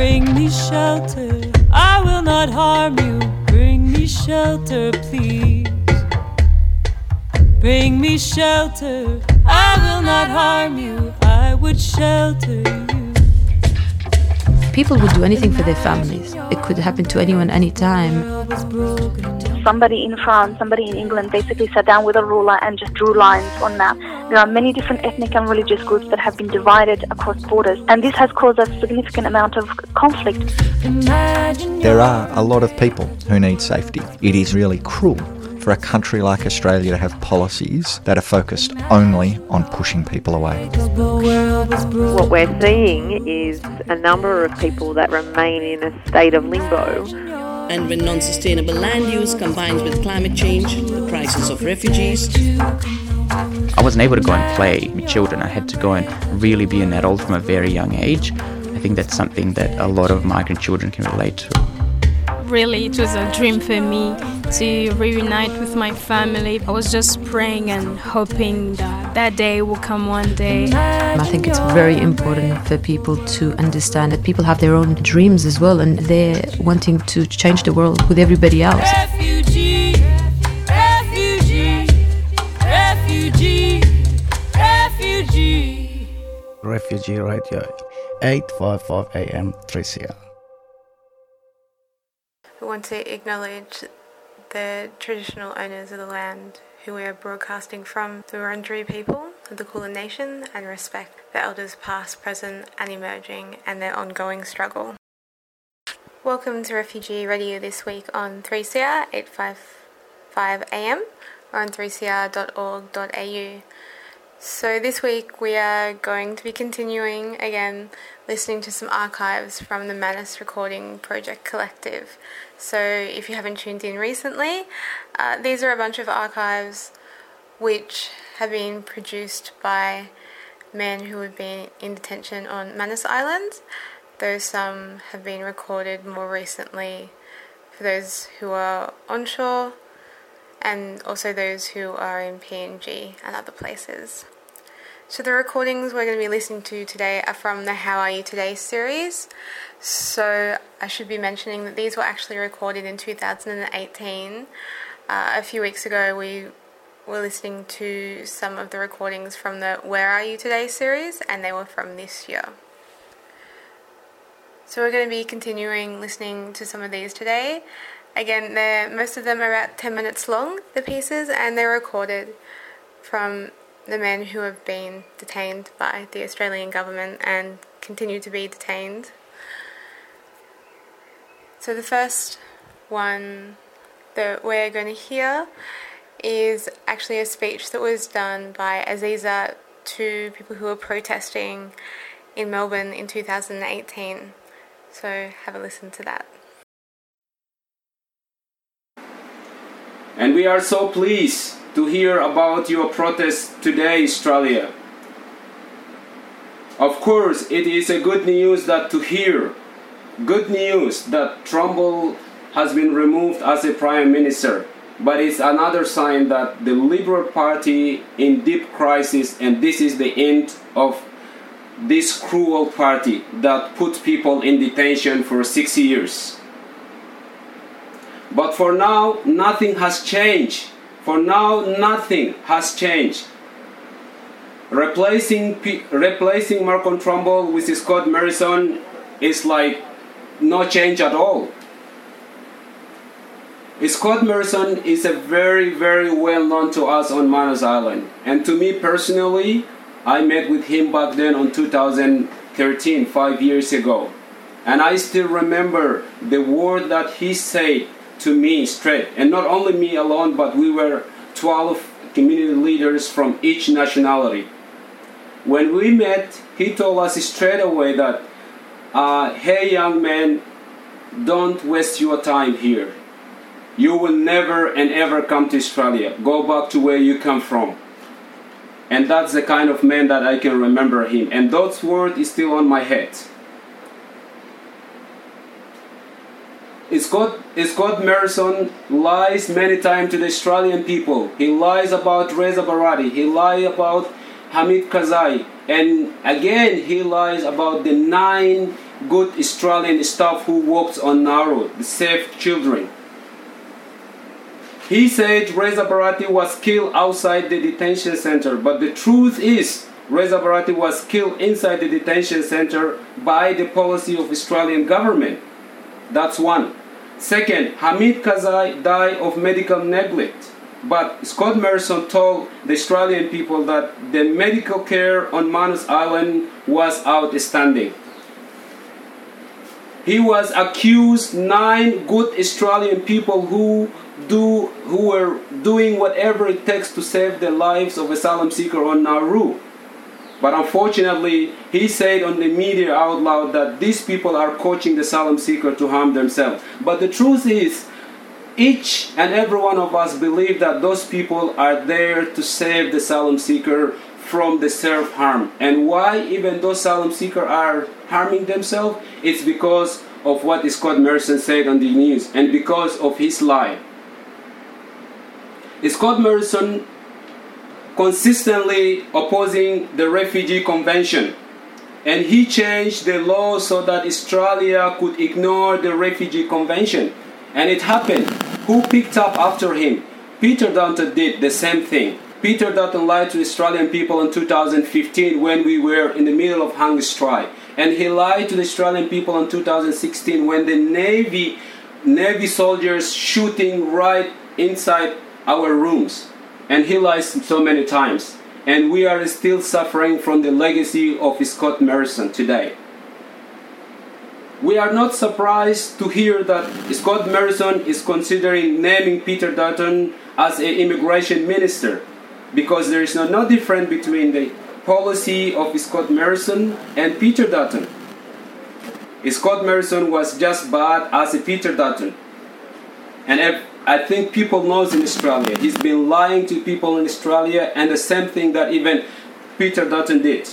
Bring me shelter, I will not harm you. Bring me shelter, please. Bring me shelter, I will not harm you. I would shelter you. People would do anything for their families. It could happen to anyone, anytime. Somebody in France, somebody in England basically sat down with a ruler and just drew lines on map. There are many different ethnic and religious groups that have been divided across borders, and this has caused a significant amount of conflict. There are a lot of people who need safety. It is really cruel for a country like Australia to have policies that are focused only on pushing people away. What we're seeing is a number of people that remain in a state of limbo. And when non sustainable land use combines with climate change, the crisis of refugees, I wasn't able to go and play with children. I had to go and really be an adult from a very young age. I think that's something that a lot of migrant children can relate to really it was a dream for me to reunite with my family. I was just praying and hoping that that day will come one day. I think it's very important for people to understand that people have their own dreams as well and they're wanting to change the world with everybody else. Refugee, refugee, refugee, refugee. Refugee Radio, 855 AM 3CR want to acknowledge the traditional owners of the land who we are broadcasting from, the Wurundjeri people of the Kulin Nation, and respect the elders past, present, and emerging, and their ongoing struggle. Welcome to Refugee Radio this week on 3CR 855 AM or on 3cr.org.au. So, this week we are going to be continuing again listening to some archives from the Manus Recording Project Collective. So, if you haven't tuned in recently, uh, these are a bunch of archives which have been produced by men who have been in detention on Manus Island, though some have been recorded more recently for those who are onshore and also those who are in PNG and other places. So the recordings we're going to be listening to today are from the How Are You Today series. So I should be mentioning that these were actually recorded in 2018. Uh, a few weeks ago, we were listening to some of the recordings from the Where Are You Today series, and they were from this year. So we're going to be continuing listening to some of these today. Again, most of them are about 10 minutes long, the pieces, and they're recorded from the men who have been detained by the Australian government and continue to be detained. So, the first one that we're going to hear is actually a speech that was done by Aziza to people who were protesting in Melbourne in 2018. So, have a listen to that. And we are so pleased to hear about your protest today, Australia. Of course, it is a good news that to hear, good news that Turnbull has been removed as a prime minister. But it's another sign that the Liberal Party in deep crisis, and this is the end of this cruel party that put people in detention for six years. But for now, nothing has changed. For now, nothing has changed. Replacing, replacing Malcolm Turnbull with Scott Morrison is like no change at all. Scott Morrison is a very, very well known to us on Manus Island. And to me personally, I met with him back then on 2013, five years ago. And I still remember the word that he said to me straight, and not only me alone, but we were 12 community leaders from each nationality. When we met, he told us straight away that, uh, hey, young man, don't waste your time here. You will never and ever come to Australia. Go back to where you come from. And that's the kind of man that I can remember him. And those words is still on my head. Scott, Scott Morrison lies many times to the Australian people. He lies about Reza Barati. He lies about Hamid Khazaei. And again, he lies about the nine good Australian staff who worked on Nauru, the safe children. He said Reza Barati was killed outside the detention center, but the truth is Reza Barati was killed inside the detention center by the policy of Australian government. That's one. Second, Hamid Khazaei died of medical neglect. But Scott Morrison told the Australian people that the medical care on Manus Island was outstanding. He was accused nine good Australian people who do who were doing whatever it takes to save the lives of asylum seeker on Nauru. But unfortunately, he said on the media out loud that these people are coaching the asylum seeker to harm themselves. But the truth is, each and every one of us believe that those people are there to save the asylum seeker from the self harm. And why even those asylum seekers are harming themselves? It's because of what Scott Morrison said on the news and because of his lie. Scott Morrison consistently opposing the refugee convention. And he changed the law so that Australia could ignore the refugee convention. And it happened. Who picked up after him? Peter Dutton did the same thing. Peter Dutton lied to Australian people in 2015 when we were in the middle of hunger strike. And he lied to the Australian people in 2016 when the navy navy soldiers shooting right inside our rooms. And he lies so many times. And we are still suffering from the legacy of Scott Morrison today. We are not surprised to hear that Scott Morrison is considering naming Peter Dutton as an immigration minister because there is no, no difference between the policy of Scott Morrison and Peter Dutton. Scott Morrison was just bad as a Peter Dutton. And I think people knows in Australia. He's been lying to people in Australia, and the same thing that even Peter Dutton did.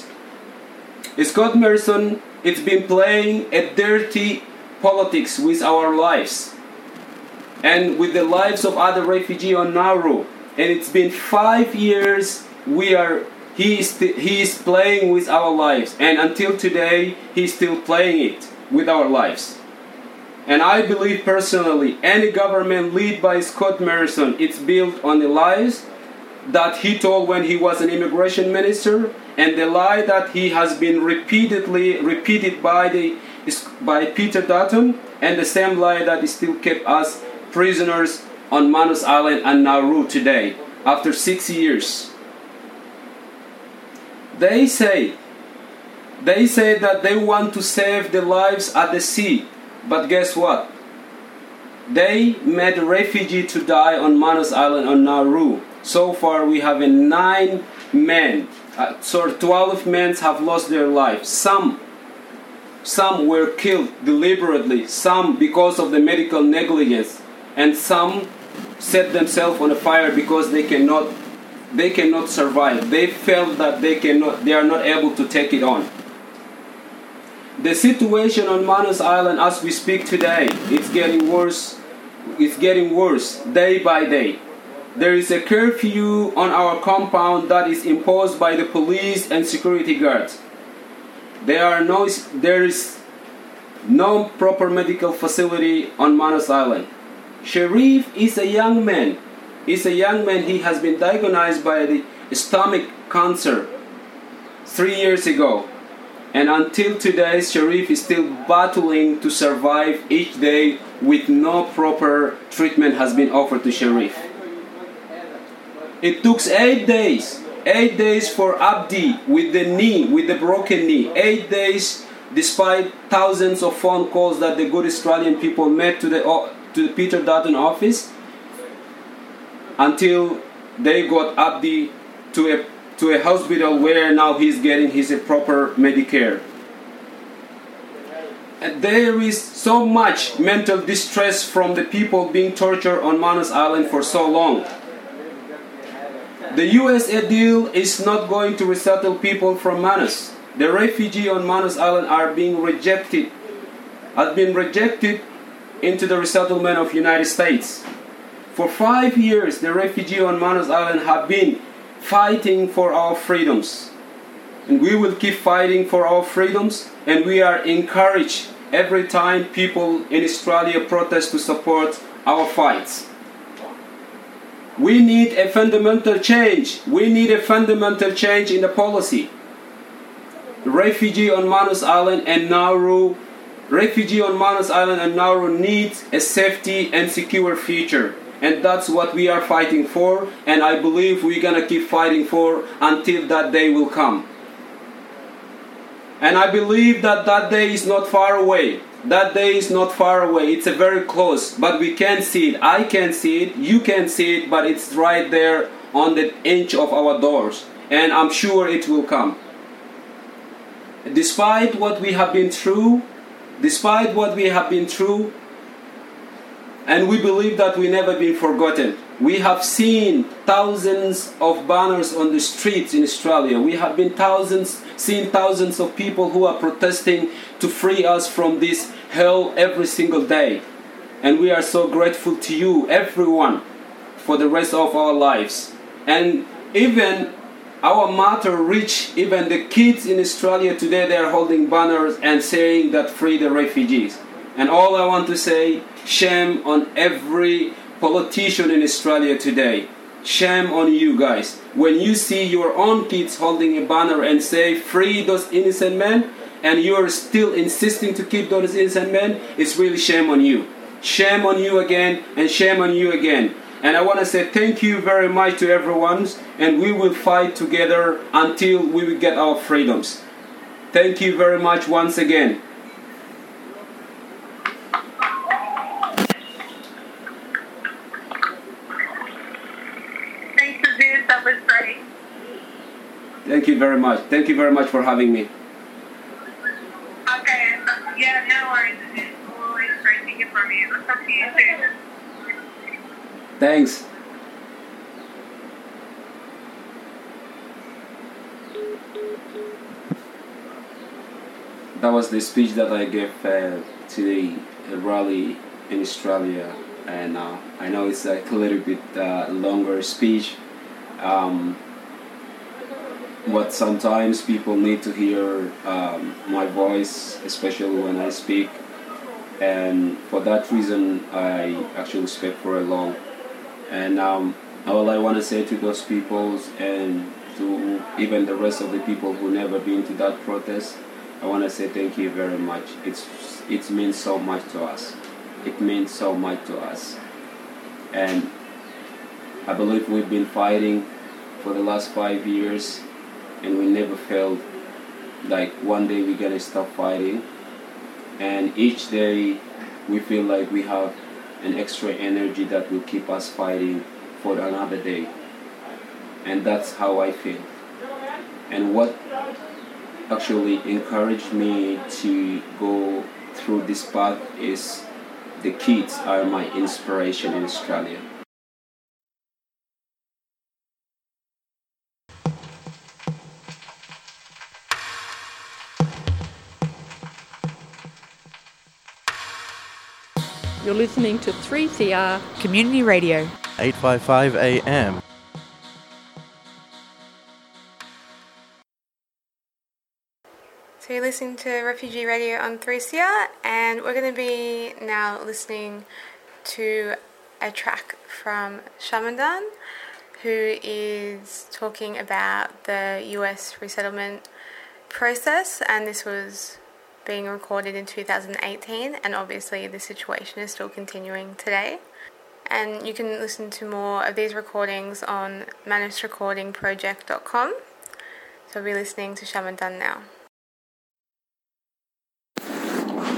Scott Morrison, it's been playing a dirty politics with our lives and with the lives of other refugees on Nauru. And it's been five years we are he is, he is playing with our lives, and until today, he's still playing it with our lives. And I believe personally, any government led by Scott Morrison, it's built on the lies that he told when he was an immigration minister, and the lie that he has been repeatedly repeated by the by Peter Dutton, and the same lie that still kept us prisoners on Manus Island and Nauru today, after six years. They say they say that they want to save the lives at the sea but guess what? They made a refugee to die on Manus Island on Nauru. So far, we have nine men, uh, sorry, 12 men have lost their lives. Some, some were killed deliberately, some because of the medical negligence, and some set themselves on fire because they cannot, they cannot survive. They felt that they cannot, they are not able to take it on. The situation on Manus Island as we speak today, it's getting worse. It's getting worse day by day. There is a curfew on our compound that is imposed by the police and security guards. There are no there is no proper medical facility on Manus Island. Sharif is a young man. He's a young man. He has been diagnosed by the stomach cancer three years ago. And until today, Sharif is still battling to survive each day with no proper treatment has been offered to Sharif. It took eight days, eight days for Abdi with the knee, with the broken knee. Eight days, despite thousands of phone calls that the good Australian people made to the to the Peter Dutton office, until they got Abdi to a to a hospital where now he's getting his uh, proper Medicare. And there is so much mental distress from the people being tortured on Manus Island for so long. The USA deal is not going to resettle people from Manus. The refugees on Manus Island are being rejected, have been rejected into the resettlement of United States. For five years, the refugees on Manus Island have been fighting for our freedoms. And we will keep fighting for our freedoms, and we are encouraged every time people in Australia protest to support our fights. We need a fundamental change. We need a fundamental change in the policy. Refugee on Manus Island and Nauru, refugee on Manus Island and Nauru needs a safety and secure future. And that's what we are fighting for, and I believe we're gonna keep fighting for until that day will come. And I believe that that day is not far away. That day is not far away. It's a very close, but we can't see it. I can't see it. You can't see it, but it's right there on the inch of our doors. And I'm sure it will come. Despite what we have been through, despite what we have been through, and we believe that we never been forgotten. We have seen thousands of banners on the streets in Australia. We have been thousands, seen thousands of people who are protesting to free us from this hell every single day. And we are so grateful to you, everyone, for the rest of our lives. And even our matter reach even the kids in Australia today. They are holding banners and saying that free the refugees. And all I want to say, shame on every politician in Australia today. Shame on you guys. When you see your own kids holding a banner and say, free those innocent men, and you're still insisting to keep those innocent men, it's really shame on you. Shame on you again, and shame on you again. And I want to say thank you very much to everyone, and we will fight together until we will get our freedoms. Thank you very much once again. Thank you very much. Thank you very much for having me. Okay. Yeah, no worries. It's always great to hear from you. I'll talk to you soon. Thanks. That was the speech that I gave uh, to the rally in Australia, and uh, I know it's like a little bit uh, longer speech. Um, but sometimes people need to hear um, my voice, especially when I speak. And for that reason, I actually speak for a long. And um, all I want to say to those people and to even the rest of the people who never been to that protest, I want to say thank you very much. It's it means so much to us. It means so much to us. And I believe we've been fighting for the last five years and we never felt like one day we're gonna stop fighting and each day we feel like we have an extra energy that will keep us fighting for another day. And that's how i feel. And what actually encouraged me to go through this path is the kids are my inspiration in australia You're listening to 3CR Community Radio. 855 AM. So you're listening to Refugee Radio on 3CR, and we're going to be now listening to a track from Shamindan, who is talking about the US resettlement process, and this was being recorded in 2018, and obviously the situation is still continuing today. And you can listen to more of these recordings on manusrecordingproject.com. So we're listening to Shamindan now.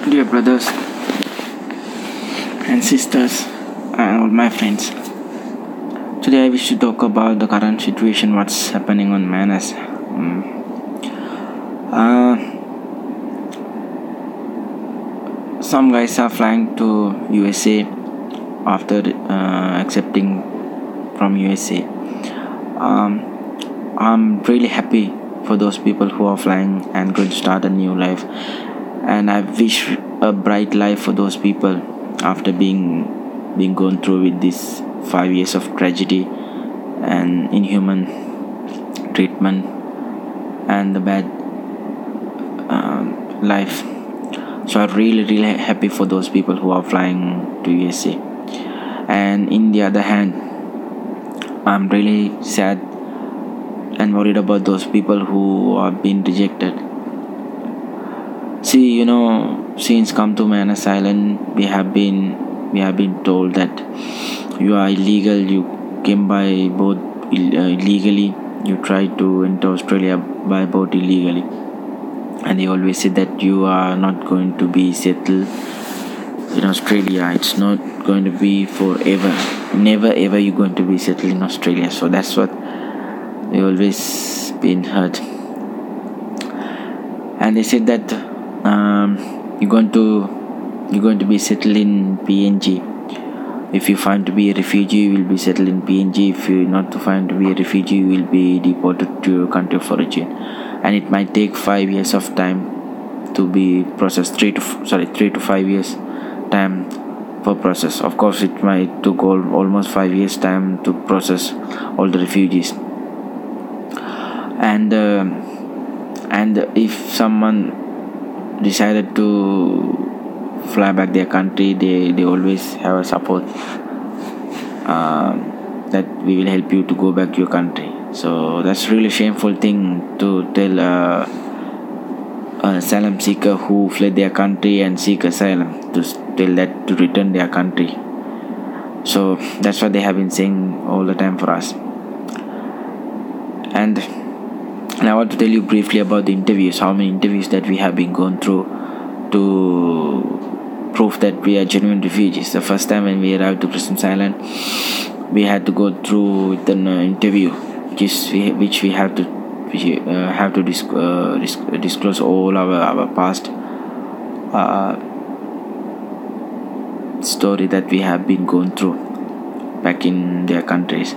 Dear brothers and sisters and all my friends, today I wish to talk about the current situation, what's happening on Manus. Um, uh, some guys are flying to USA after uh, accepting from USA. Um, I'm really happy for those people who are flying and going to start a new life, and I wish a bright life for those people after being being gone through with this five years of tragedy and inhuman treatment and the bad um, life so i'm really really happy for those people who are flying to usa and in the other hand i'm really sad and worried about those people who are being rejected. See you know since come to manus island we have been we have been told that you are illegal you came by boat uh, illegally you tried to enter australia by boat illegally and they always say that you are not going to be settled in australia. It's not going to be forever. Never ever you're going to be settled in australia. So that's what they always been heard. And they said that um, you're going to you're going to be settled in png if you find to be a refugee you will be settled in png if you're not to find to be a refugee you will be deported to your country of origin and it might take five years of time to be processed. Three to sorry three to five years time for process. Of course it might took all, almost five years time to process all the refugees. And uh, and if someone decided to fly back their country they, they always have a support. Uh, that we will help you to go back to your country so that's really shameful thing to tell uh, a asylum seeker who fled their country and seek asylum to tell that to return their country. So that's what they have been saying all the time for us. And I want to tell you briefly about the interviews, how many interviews that we have been going through to prove that we are genuine refugees. The first time when we arrived to Christmas Island, we had to go through an uh, interview, which is we, which we have to we uh, have to disc, uh, disc, disclose all our our past uh, story that we have been going through back in their countries,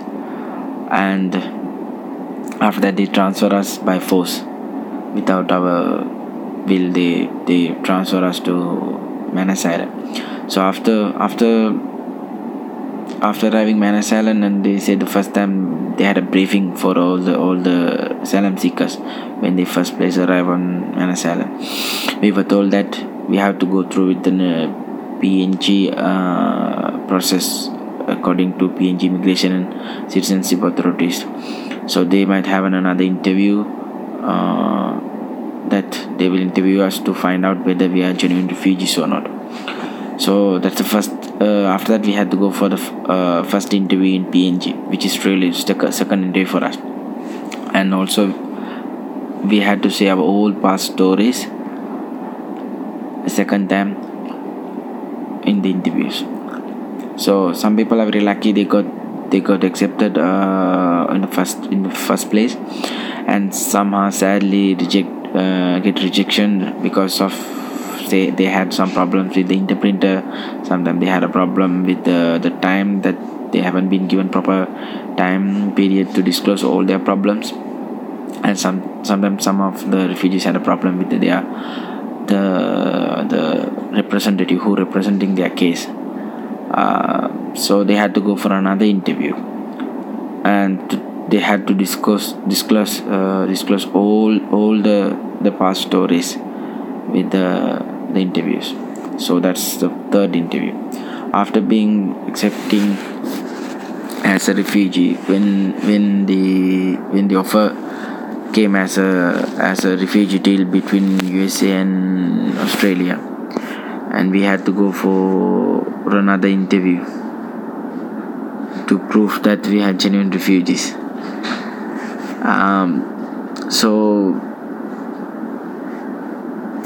and after that they transfer us by force. Without our will they they transfer us to Island so after after after arriving Manus Island and they said the first time they had a briefing for all the all the asylum seekers when they first place arrive on Manus Island we were told that we have to go through with the PNG uh, process according to PNG immigration and citizenship authorities. So they might have another interview uh, that they will interview us to find out whether we are genuine refugees or not. So that's the first uh, after that we had to go for the uh, first interview in png which is really the second interview for us. And also we had to say our old past stories second time in the interviews. So some people are very lucky they got they got accepted uh, in the first in the first place. And somehow sadly reject uh, get rejection because of say they had some problems with the interpreter. Sometimes they had a problem with the, the time that they haven't been given proper time period to disclose all their problems. And some sometimes some of the refugees had a problem with their the the representative who representing their case. Uh, so they had to go for another interview. And they had to discuss disclose uh, disclose all all the the past stories with the the interviews so that's the third interview after being accepting as a refugee when when the when the offer came as a as a refugee deal between USA and Australia and we had to go for another interview to prove that we had genuine refugees. Um, so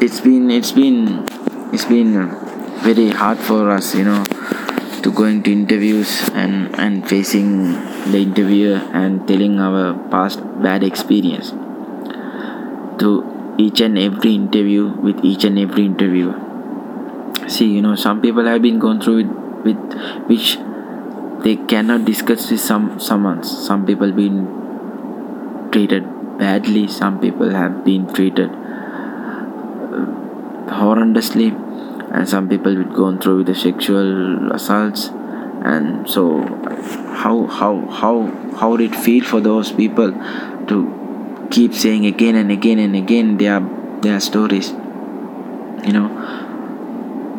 it's been it's been it's been very hard for us, you know, to going to interviews and and facing the interviewer and telling our past bad experience to each and every interview with each and every interviewer. See you know some people have been going through it with which they cannot discuss with some someone. Some people been treated badly some people have been treated horrendously and some will be going through with the sexual assaults. And so how how how how would it feel for those people to keep saying again and again and again their their stories you know?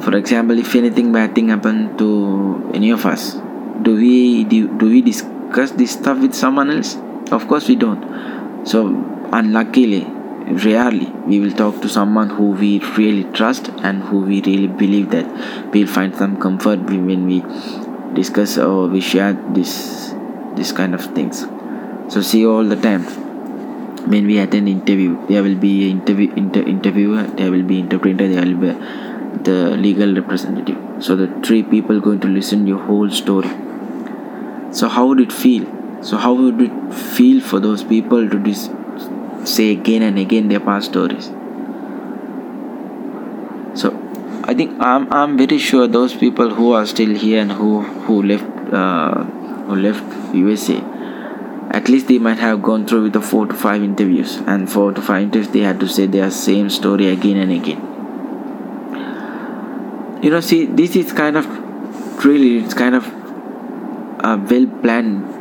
For example if anything bad thing happened to any of us do we do, do we discuss this stuff with someone else? Of course we don't. So unluckily rarely we will talk to someone who we really trust and who we really believe that we'll find some comfort when we discuss or we share this this kind of things. So see all the time. When we attend interview there will be interview inter, interviewer there will be interpreter there will be the legal representative. So the three people going to listen your whole story. So how would it feel? So how would it feel for those people to dis- say again and again their past stories. So i think i'm i'm very sure those people who are still here and who who left uh, who left usa at least they might have gone through with the four to five interviews. And four to five interviews they had to say their same story again and again. You know see this is kind of really it's kind of a well planned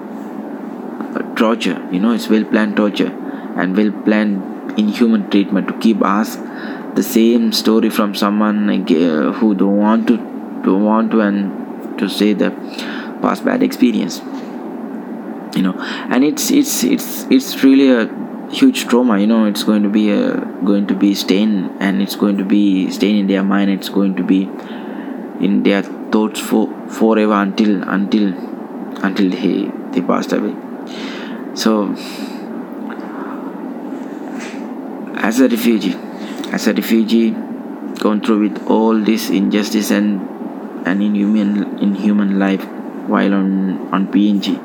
torture you know it's well planned torture and well planned inhuman treatment to keep us the same story from someone uh, who don't want to don't want to and to say the past bad experience. You know and it's it's it's it's really a huge trauma you know. It's going to be a going to be stain and it's going to be stain in their mind. It's going to be in their thoughts for forever until until until he they passed away. So as a refugee as a refugee gone through with all this injustice and and inhuman inhuman life while on on PNG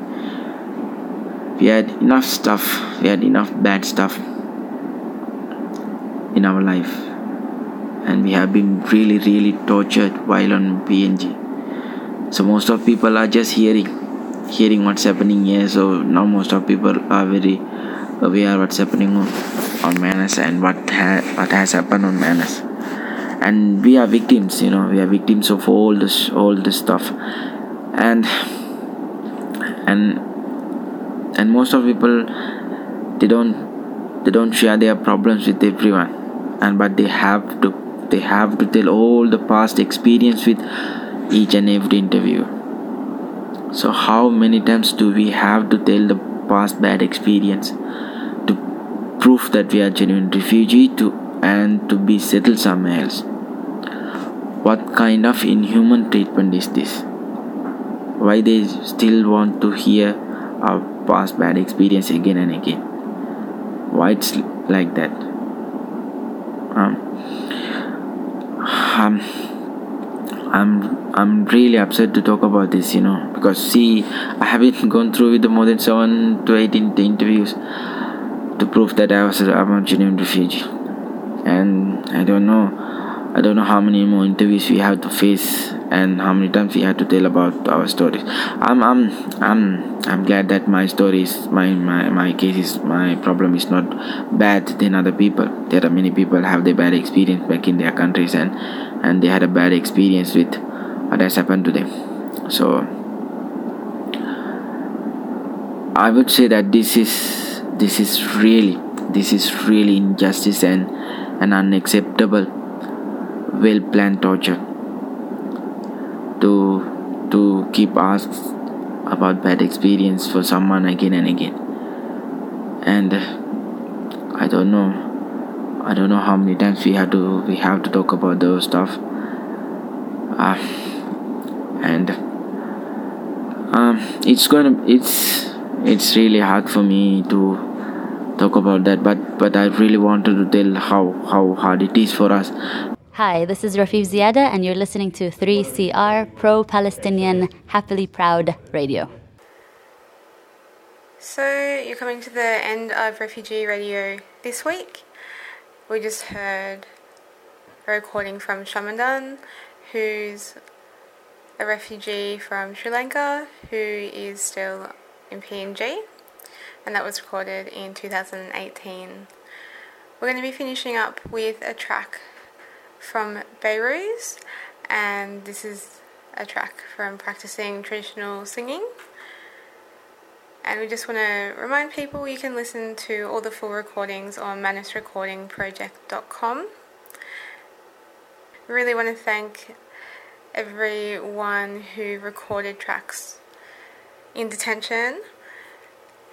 we had enough stuff. We had enough bad stuff in our life. And we have been really really tortured while on PNG so most of people are just hearing hearing what's happening here. So now most of people are very aware what's happening on, Manus and what ha- what has happened on Manus and we are victims you know we are victims of all this all this stuff. And and and most of people they don't they don't share their problems with everyone. And but they have to they have to tell all the past experience with each and every interview. So how many times do we have to tell the past bad experience prove that we are genuine refugee to and to be settled somewhere else. What kind of inhuman treatment is this? Why they still want to hear our past bad experience again and again? Why it's like that? Um, um I'm I'm really upset to talk about this, you know, because see, I haven't gone through with the more than seven to eight interviews to prove that I was a, I'm a genuine refugee, and I don't know, I don't know how many more interviews we have to face and how many times we have to tell about our stories. I'm I'm I'm I'm glad that my story is my my my case is my problem is not bad than other people. There are many people have their bad experience back in their countries and and they had a bad experience with what has happened to them so i would say that this is this is really this is really injustice and an unacceptable well planned torture. To to keep us about bad experience for someone again and again. And i don't know I don't know how many times we have to we have to talk about those stuff. Uh, and um, it's gonna it's it's really hard for me to talk about that but but I really wanted to tell how how hard it is for us Hi, this is Rafeef Ziadah, and you're listening to 3CR Pro Palestinian Happily Proud Radio. So, you're coming to the end of Refugee Radio this week. We just heard a recording from Shamindan, who's a refugee from Sri Lanka who is still in PNG, and that was recorded in 2018. We're going to be finishing up with a track from Beirut, and this is a track from practicing traditional singing. And we just want to remind people you can listen to all the full recordings on manusrecordingproject.com. We really want to thank everyone who recorded tracks in detention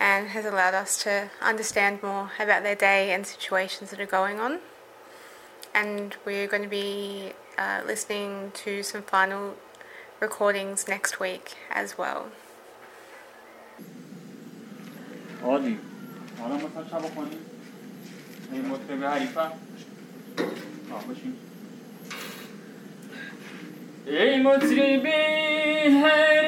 and has allowed us to understand more about their day and situations that are going on. And we're going to be uh, listening to some final recordings next week as well. عادی حالا مثلا شب خونی این مطرب حریفه آه باشیم ای مطربی حریفه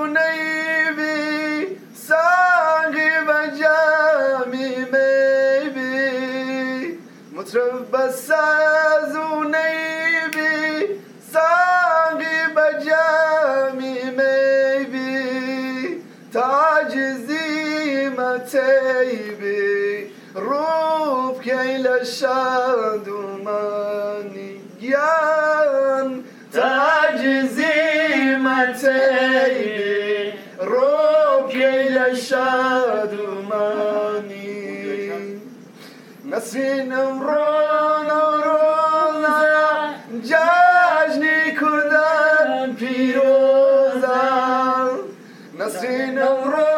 taşa dumaniyan Taczimet eyli Rukiyle şadumani Nesin emran orona Cajni kurdan piroza Nesin emran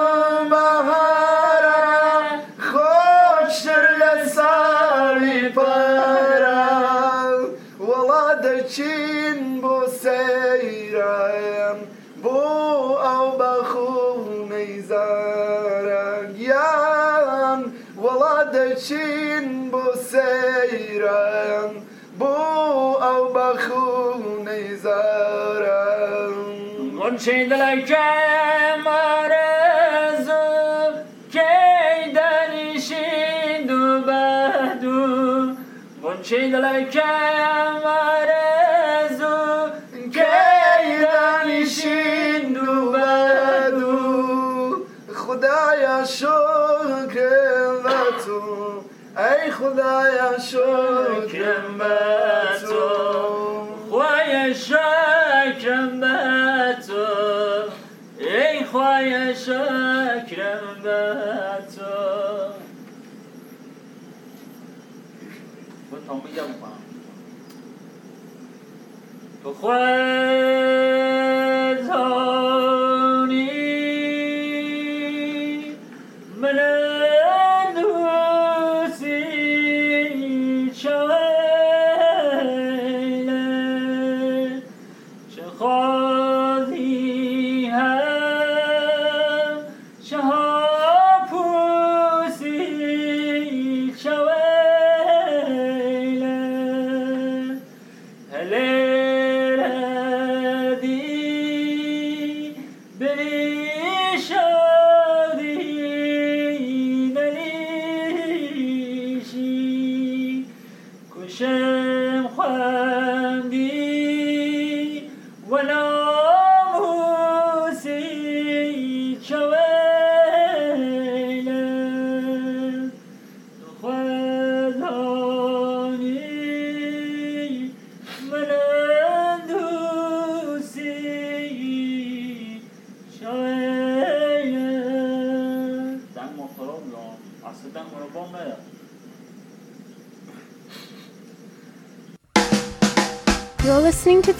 Çiğdilek kemarezu Keyden işidu behdu Bun çiğdilek kemarezu Keyden işidu behdu Hudaya şükür ve tu. Ey Hudaya şükür ve What.